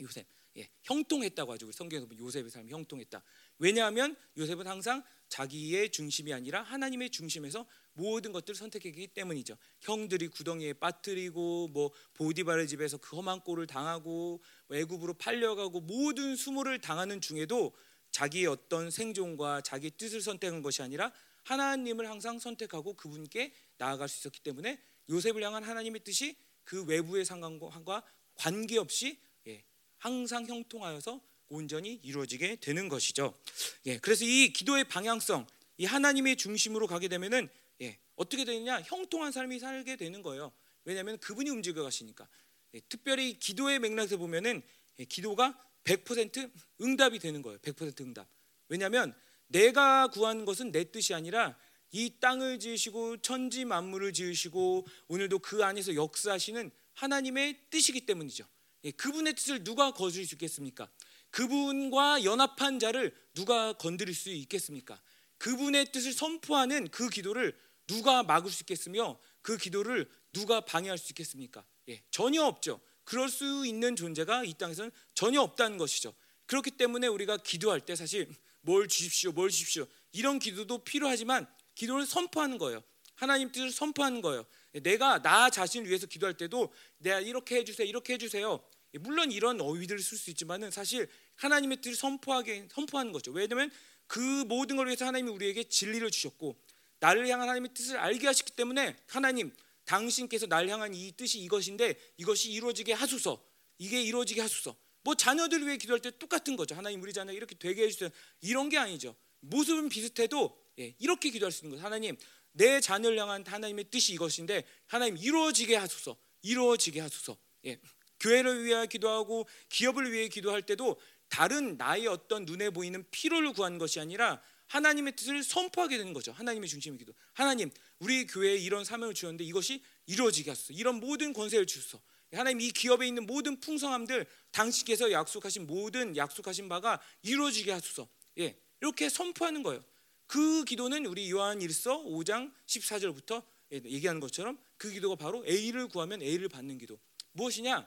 요셉, 예, 형통했다고 하죠. 성경에서 요셉의 삶이 형통했다. 왜냐하면 요셉은 항상 자기의 중심이 아니라 하나님의 중심에서 모든 것들을 선택했기 때문이죠. 형들이 구덩이에 빠뜨리고 뭐 보디바르 집에서 그 험한 꼴을 당하고 외국으로 팔려가고 모든 수모를 당하는 중에도 자기의 어떤 생존과 자기 뜻을 선택한 것이 아니라 하나님을 항상 선택하고 그분께 나아갈 수 있었기 때문에 요셉을 향한 하나님의 뜻이 그 외부의 상관과 관계없이 예, 항상 형통하여서 온전히 이루어지게 되는 것이죠. 예, 그래서 이 기도의 방향성, 이 하나님의 중심으로 가게 되면은 예, 어떻게 되느냐? 형통한 삶이 살게 되는 거예요. 왜냐하면 그분이 움직여 가시니까. 예, 특별히 기도의 맥락에서 보면은 예, 기도가 100% 응답이 되는 거예요. 100% 응답. 왜냐하면 내가 구한 것은 내 뜻이 아니라 이 땅을 지으시고 천지 만물을 지으시고 오늘도 그 안에서 역사하시는 하나님의 뜻이기 때문이죠. 예, 그분의 뜻을 누가 거스릴 수 있겠습니까? 그분과 연합한 자를 누가 건드릴 수 있겠습니까? 그분의 뜻을 선포하는 그 기도를 누가 막을 수 있겠으며 그 기도를 누가 방해할 수 있겠습니까? 예, 전혀 없죠. 그럴 수 있는 존재가 이 땅에서는 전혀 없다는 것이죠. 그렇기 때문에 우리가 기도할 때 사실 뭘 주십시오, 뭘 주십시오 이런 기도도 필요하지만 기도를 선포하는 거예요. 하나님 뜻을 선포하는 거예요. 내가 나 자신을 위해서 기도할 때도 내가 이렇게 해주세요, 이렇게 해주세요. 물론 이런 어휘들을 쓸 수 있지만은 사실 하나님의 뜻을 선포하게 선포하는 거죠. 왜냐하면 그 모든 걸 위해서 하나님이 우리에게 진리를 주셨고 나를 향한 하나님의 뜻을 알게 하셨기 때문에 하나님 당신께서 나를 향한 이 뜻이 이것인데 이것이 이루어지게 하소서. 이게 이루어지게 하소서. 뭐 자녀들 위해 기도할 때 똑같은 거죠. 하나님 우리 자녀 이렇게 되게 해주세요. 이런 게 아니죠. 모습은 비슷해도 예, 이렇게 기도할 수 있는 거죠. 하나님 내 자녀를 향한 하나님의 뜻이 이것인데 하나님 이루어지게 하소서. 이루어지게 하소서. 예. 교회를 위해 기도하고 기업을 위해 기도할 때도 다른 나의 어떤 눈에 보이는 필요를 구하는 것이 아니라 하나님의 뜻을 선포하게 되는 거죠. 하나님의 중심의 기도. 하나님, 우리 교회에 이런 사명을 주셨는데 이것이 이루어지게 하소서. 이런 모든 권세를 주소서. 하나님 이 기업에 있는 모든 풍성함들 당신께서 약속하신 모든 약속하신 바가 이루어지게 하소서. 예. 이렇게 선포하는 거예요. 그 기도는 우리 요한 1서 5장 14절부터 얘기하는 것처럼 그 기도가 바로 A를 구하면 A를 받는 기도. 무엇이냐?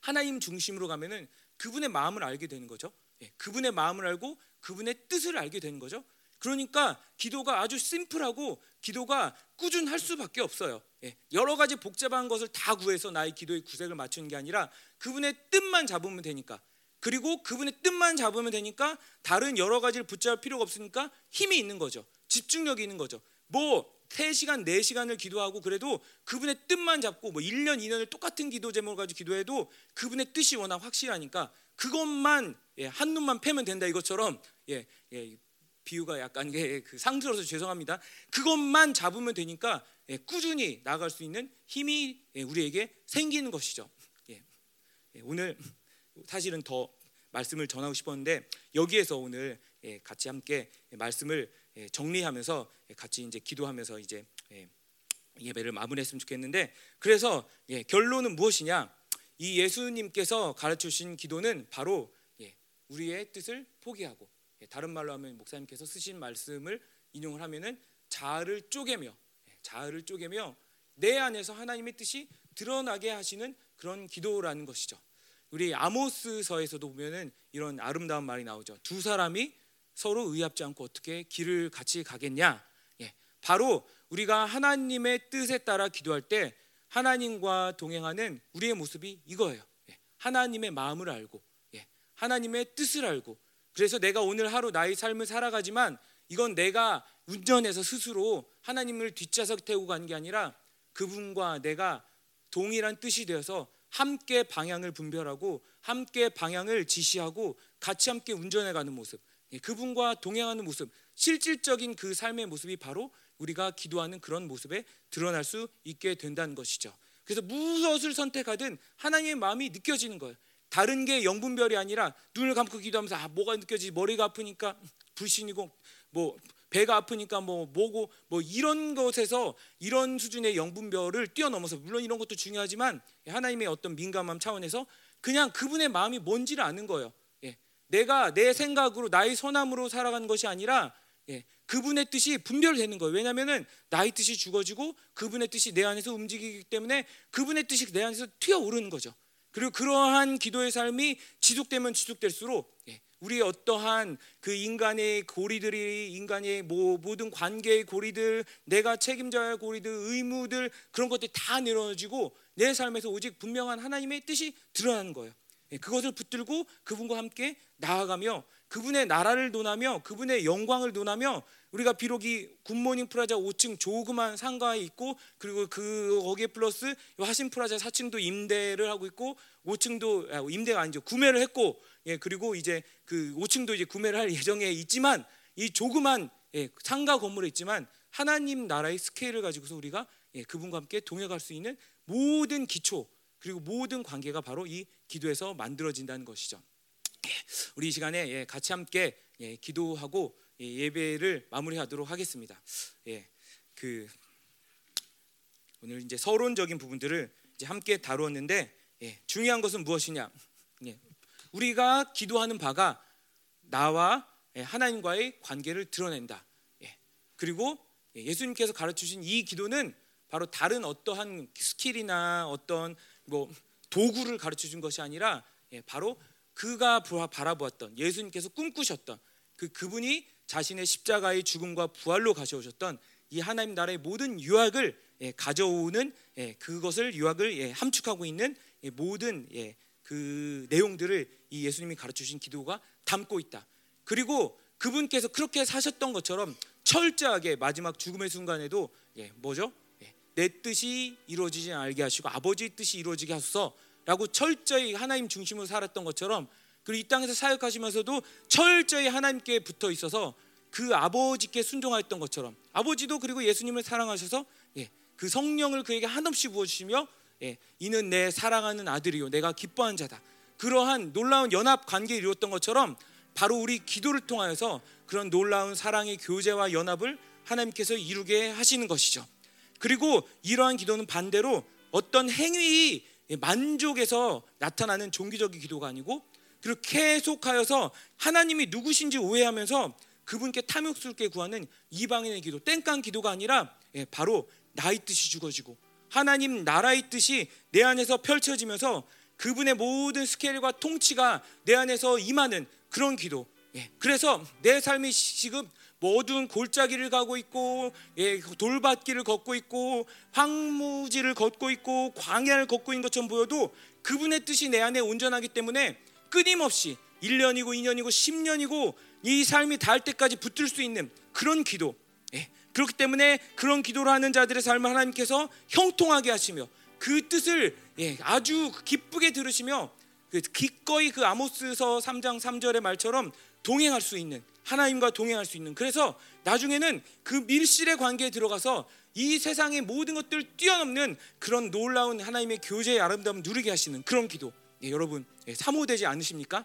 하나님 중심으로 가면은 그분의 마음을 알게 되는 거죠. 예, 그분의 마음을 알고 그분의 뜻을 알게 되는 거죠. 그러니까 기도가 아주 심플하고 기도가 꾸준할 수밖에 없어요. 예, 여러 가지 복잡한 것을 다 구해서 나의 기도의 구색을 맞추는 게 아니라 그분의 뜻만 잡으면 되니까. 그리고 그분의 뜻만 잡으면 되니까 다른 여러 가지를 붙잡을 필요가 없으니까 힘이 있는 거죠. 집중력이 있는 거죠. 뭐 3시간, 4시간을 기도하고 그래도 그분의 뜻만 잡고 뭐 1년, 2년을 똑같은 기도 제목을 가지고 기도해도 그분의 뜻이 워낙 확실하니까 그것만 예, 한 눈만 패면 된다 이것처럼 예, 예, 비유가 약간 그 상스러워서 죄송합니다. 그것만 잡으면 되니까 예, 꾸준히 나아갈 수 있는 힘이 예, 우리에게 생기는 것이죠. 예, 예, 오늘 사실은 더 말씀을 전하고 싶었는데 여기에서 오늘 예, 같이 함께 말씀을 예, 정리하면서 같이 이제 기도하면서 이제 예배를 마무리했으면 좋겠는데 그래서 결론은 무엇이냐? 이 예수님께서 가르쳐 주신 기도는 바로 우리의 뜻을 포기하고 다른 말로 하면 목사님께서 쓰신 말씀을 인용을 하면은 자아를 쪼개며 자아를 쪼개며 내 안에서 하나님의 뜻이 드러나게 하시는 그런 기도라는 것이죠. 우리 아모스서에서도 보면은 이런 아름다운 말이 나오죠. 두 사람이 서로 의합지 않고 어떻게 길을 같이 가겠냐? 예, 바로 우리가 하나님의 뜻에 따라 기도할 때 하나님과 동행하는 우리의 모습이 이거예요. 예, 하나님의 마음을 알고, 예, 하나님의 뜻을 알고. 그래서 내가 오늘 하루 나의 삶을 살아가지만 이건 내가 운전해서 스스로 하나님을 뒷좌석 태우고 가는 게 아니라 그분과 내가 동일한 뜻이 되어서 함께 방향을 분별하고 함께 방향을 지시하고 같이 함께 운전해 가는 모습. 예, 그분과 동행하는 모습. 실질적인 그 삶의 모습이 바로 우리가 기도하는 그런 모습에 드러날 수 있게 된다는 것이죠. 그래서 무엇을 선택하든 하나님의 마음이 느껴지는 거예요. 다른 게 영분별이 아니라 눈을 감고 기도하면서 아 뭐가 느껴지지 머리가 아프니까 불신이고 뭐 배가 아프니까 뭐 뭐고 뭐 이런 것에서 이런 수준의 영분별을 뛰어넘어서 물론 이런 것도 중요하지만 하나님의 어떤 민감함 차원에서 그냥 그분의 마음이 뭔지를 아는 거예요. 예. 내가 내 생각으로 나의 선함으로 살아가는 것이 아니라 예. 그분의 뜻이 분별되는 거예요. 왜냐하면은 나의 뜻이 죽어지고 그분의 뜻이 내 안에서 움직이기 때문에 그분의 뜻이 내 안에서 튀어오르는 거죠. 그리고 그러한 기도의 삶이 지속되면 지속될수록 예. 우리 어떠한 그 인간의 고리들이 인간의 뭐 모든 관계의 고리들, 내가 책임져야 할 고리들, 의무들 그런 것들이 다 내려지고 내 삶에서 오직 분명한 하나님의 뜻이 드러나는 거예요. 예, 그것을 붙들고 그분과 함께 나아가며 그분의 나라를 논하며 그분의 영광을 논하며 우리가 비록 이 굿모닝 프라자 5층 조그만 상가에 있고 그리고 그 거기에 플러스 하신 프라자 4층도 임대를 하고 있고 5층도 아, 임대가 아니죠 구매를 했고 예, 그리고 이제 그 5층도 이제 구매를 할 예정에 있지만 이 조그만 예, 상가 건물에 있지만 하나님 나라의 스케일을 가지고서 우리가 예, 그분과 함께 동행할 수 있는 모든 기초 그리고 모든 관계가 바로 이 기도에서 만들어진다는 것이죠. 예, 우리 이 시간에 예, 같이 함께 예, 기도하고 예배를 마무리하도록 하겠습니다. 예, 그 오늘 이제 서론적인 부분들을 이제 함께 다루었는데 예, 중요한 것은 무엇이냐? 예, 우리가 기도하는 바가 나와 예, 하나님과의 관계를 드러낸다. 예. 그리고 예, 예수님께서 가르치신 이 기도는 바로 다른 어떠한 skill이나 어떤 뭐 도구를 가르쳐 준 것이 아니라 바로 그가 바라보았던 예수님께서 꿈꾸셨던 그 그분이 자신의 십자가의 죽음과 부활로 가져오셨던 이 하나님 나라의 모든 유익을 가져오는 그것을 유익을 함축하고 있는 모든 그 내용들을 이 예수님이 가르쳐 주신 기도가 담고 있다. 그리고 그분께서 그렇게 사셨던 것처럼 철저하게 마지막 죽음의 순간에도 예, 뭐죠? 예, 내 뜻이 이루어지지 않게 하시고 아버지의 뜻이 이루어지게 하소서라고 철저히 하나님 중심으로 살았던 것처럼 그리고 이 땅에서 사역하시면서도 철저히 하나님께 붙어 있어서 그 아버지께 순종하였던 것처럼 아버지도 그리고 예수님을 사랑하셔서 예, 그 성령을 그에게 한없이 부어주시며 예, 이는 내 사랑하는 아들이요 내가 기뻐한 자다. 그러한 놀라운 연합 관계를 이루었던 것처럼 바로 우리 기도를 통하여서 그런 놀라운 사랑의 교제와 연합을 하나님께서 이루게 하시는 것이죠. 그리고 이러한 기도는 반대로 어떤 행위 만족에서 나타나는 종교적인 기도가 아니고 그리고 계속하여서 하나님이 누구신지 오해하면서 그분께 탐욕스럽게 구하는 이방인의 기도, 땡깡 기도가 아니라 예, 바로 나의 뜻이 죽어지고 하나님 나라의 뜻이 내 안에서 펼쳐지면서 그분의 모든 스케일과 통치가 내 안에서 임하는 그런 기도. 예. 그래서 내 삶이 지금 모든 골짜기를 가고 있고 예, 돌밭길을 걷고 있고 황무지를 걷고 있고 광야를 걷고 있는 것처럼 보여도 그분의 뜻이 내 안에 온전하기 때문에 끊임없이 1년이고 2년이고 10년이고 이 삶이 닿을 때까지 붙들 수 있는 그런 기도. 예. 그렇기 때문에 그런 기도를 하는 자들의 삶을 하나님께서 형통하게 하시며 그 뜻을 예, 아주 기쁘게 들으시며 그 기꺼이 그 아모스서 3장 3절의 말처럼 동행할 수 있는 하나님과 동행할 수 있는 그래서 나중에는 그 밀실의 관계에 들어가서 이 세상의 모든 것들을 뛰어넘는 그런 놀라운 하나님의 교제의 아름다움을 누리게 하시는 그런 기도 예, 여러분 예, 사모되지 않으십니까?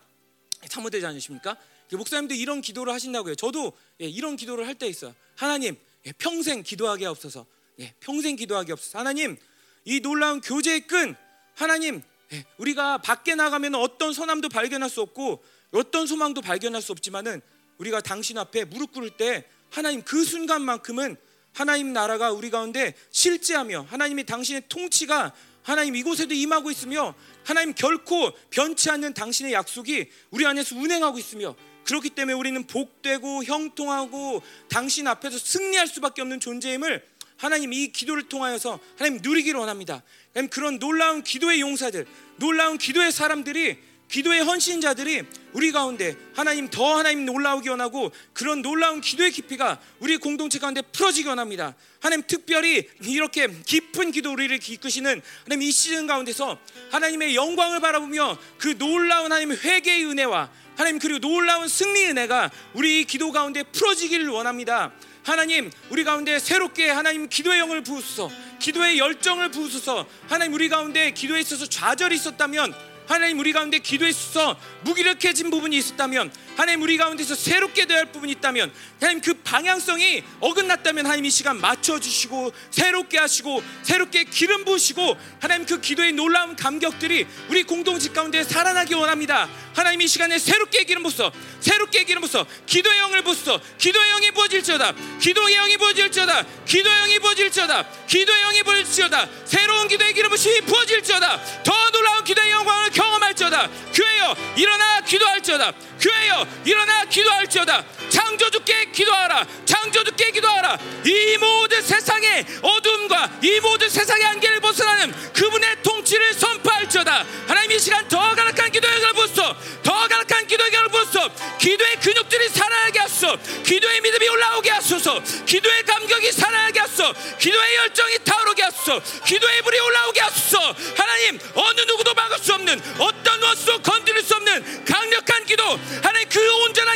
예, 사모되지 않으십니까? 예, 목사님도 이런 기도를 하신다고요. 저도 예, 이런 기도를 할 때 있어요. 하나님 예, 평생 기도하게 없어서 예, 평생 기도하게 없어서 하나님 이 놀라운 교제의 끈 하나님 예, 우리가 밖에 나가면 어떤 선함도 발견할 수 없고 어떤 소망도 발견할 수 없지만은 우리가 당신 앞에 무릎 꿇을 때 하나님 그 순간만큼은 하나님 나라가 우리 가운데 실제하며 하나님의 당신의 통치가 하나님 이곳에도 임하고 있으며 하나님 결코 변치 않는 당신의 약속이 우리 안에서 운행하고 있으며 그렇기 때문에 우리는 복되고 형통하고 당신 앞에서 승리할 수밖에 없는 존재임을 하나님 이 기도를 통하여서 하나님 누리기를 원합니다. 하나님 그런 놀라운 기도의 용사들, 놀라운 기도의 사람들이 기도의 헌신자들이 우리 가운데 하나님 더 하나님 놀라우기 원하고 그런 놀라운 기도의 깊이가 우리 공동체 가운데 풀어지기 원합니다. 하나님 특별히 이렇게 깊은 기도 우리를 이끄시는 하나님 이 시즌 가운데서 하나님의 영광을 바라보며 그 놀라운 하나님의 회개의 은혜와 하나님 그리고 놀라운 승리의 은혜가 우리 기도 가운데 풀어지기를 원합니다. 하나님 우리 가운데 새롭게 하나님 기도의 영을 부으소서 기도의 열정을 부으소서 하나님 우리 가운데 기도에 있어서 좌절이 있었다면 하나님 우리 가운데 기도에 있어서 무기력해진 부분이 있었다면 하나님 우리 가운데서 새롭게 되어야 할 부분이 있다면 하나님 그 방향성이 어긋났다면 하나님 이 시간 맞춰주시고 새롭게 하시고 새롭게 기름 부으시고 하나님 그 기도의 놀라운 감격들이 우리 공동체 가운데 살아나기 원합니다. 하나님 이 시간에 새롭게 기름 부어서 새롭게 기름 부어서 기도의 영을 부어서 기도의 영이 부어질지어다 기도의 영이 부어질지어다 기도의 영이 부어질지어다 기도의 영이 부어질지어다 새로운 기도의 기름 부심이 부어질지어다 더 놀라운 기도의 영광을 경험할지어다 교회여 일어나 기도할지어다 교회여 일어나 기도할지어다. 창조주께 기도하라. 창조주께 기도하라. 이 모든 세상의 어둠과 이 모든 세상의 안개를 벗어나는 그분의 통치를 선포할지어다. 하나님 이 시간 더 가락한 기도의 영을 부었어 더 가락한 기도의 영을 부었어 기도의 근육들이 살아나게 하소서. 기도의 믿음이 올라오게 하소서. 기도의 감격이 살아나게 하소서. 기도의 열정이 타오르게 하소서. 기도의 불이 올라오게 하소서. 하나님 어느 누구도 막을 수 없는 어떤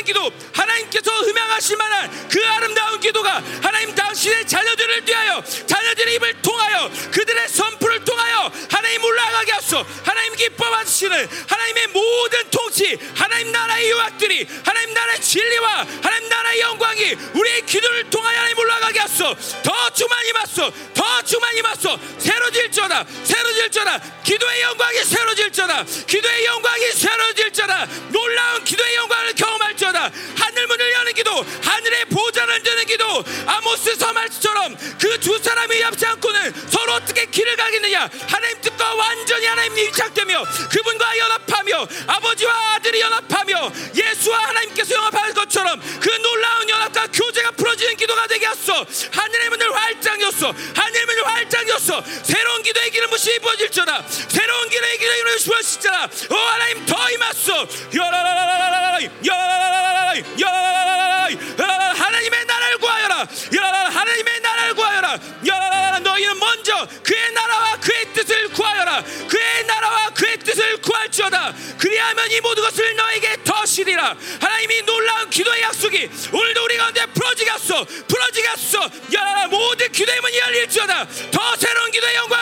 그 온전한 기도 하나님께서 흠양하실 만한 그 아름다운 기도가 하나님 당신의 자녀들을 위하여 자녀들의 입을 통하여 그들의 하소 하나님 기뻐 받으시는 하나님의 모든 통치 하나님 나라의 유학들이 하나님 나라의 진리와 하나님 나라의 영광이 우리의 기도를 통하여 하나님 올라가게 하소 더 주만 임하소 더 주만 임하소 새로질저다. 새로질저다. 기도의 영광이 새로질저다. 기도의 영광이 새로질저다. 놀라운 기도의 영광을 경험할지어다. 하늘 문을 여는 기도 하늘의 보좌를 드는 기도 아모스 서말처럼 그 두 사람이 합치 않고는 서로 어떻게 길을 가겠느냐? 하나님 뜻과 완전히 하나님 밀착되며 그분과 연합하며 아버지와 아들이 연합하며 예수와 하나님께서 연합하는 것처럼 그 놀라운 연합과 교제가 풀어지는 기도가 되게 하소 하늘의 문을 활짝 열소 하늘의 문을 활짝 열소 새로운 기도의 기름 부심이 부어질지어다. 새로운 기도의 기름을 부어질지어다. 오 하나님 더 임하소 여라라라라라라 여라라라라라 하나님의 나라를 구하여라 여라라 하나님의 나라를 구하여라 여라라라 너희는 먼저 그의 나라와 그의 뜻을 구하여라. 그의 나라와 그의 뜻을 구할지어다. 그리하면 이 모든 것을 너에게 더시리라. 하나님이 놀라운 기도의 약속이 오늘도 우리 가운데 풀어지게 하소. 여라라 모든 기도의 문이 열릴지어다. 더 새로운 기도의 영광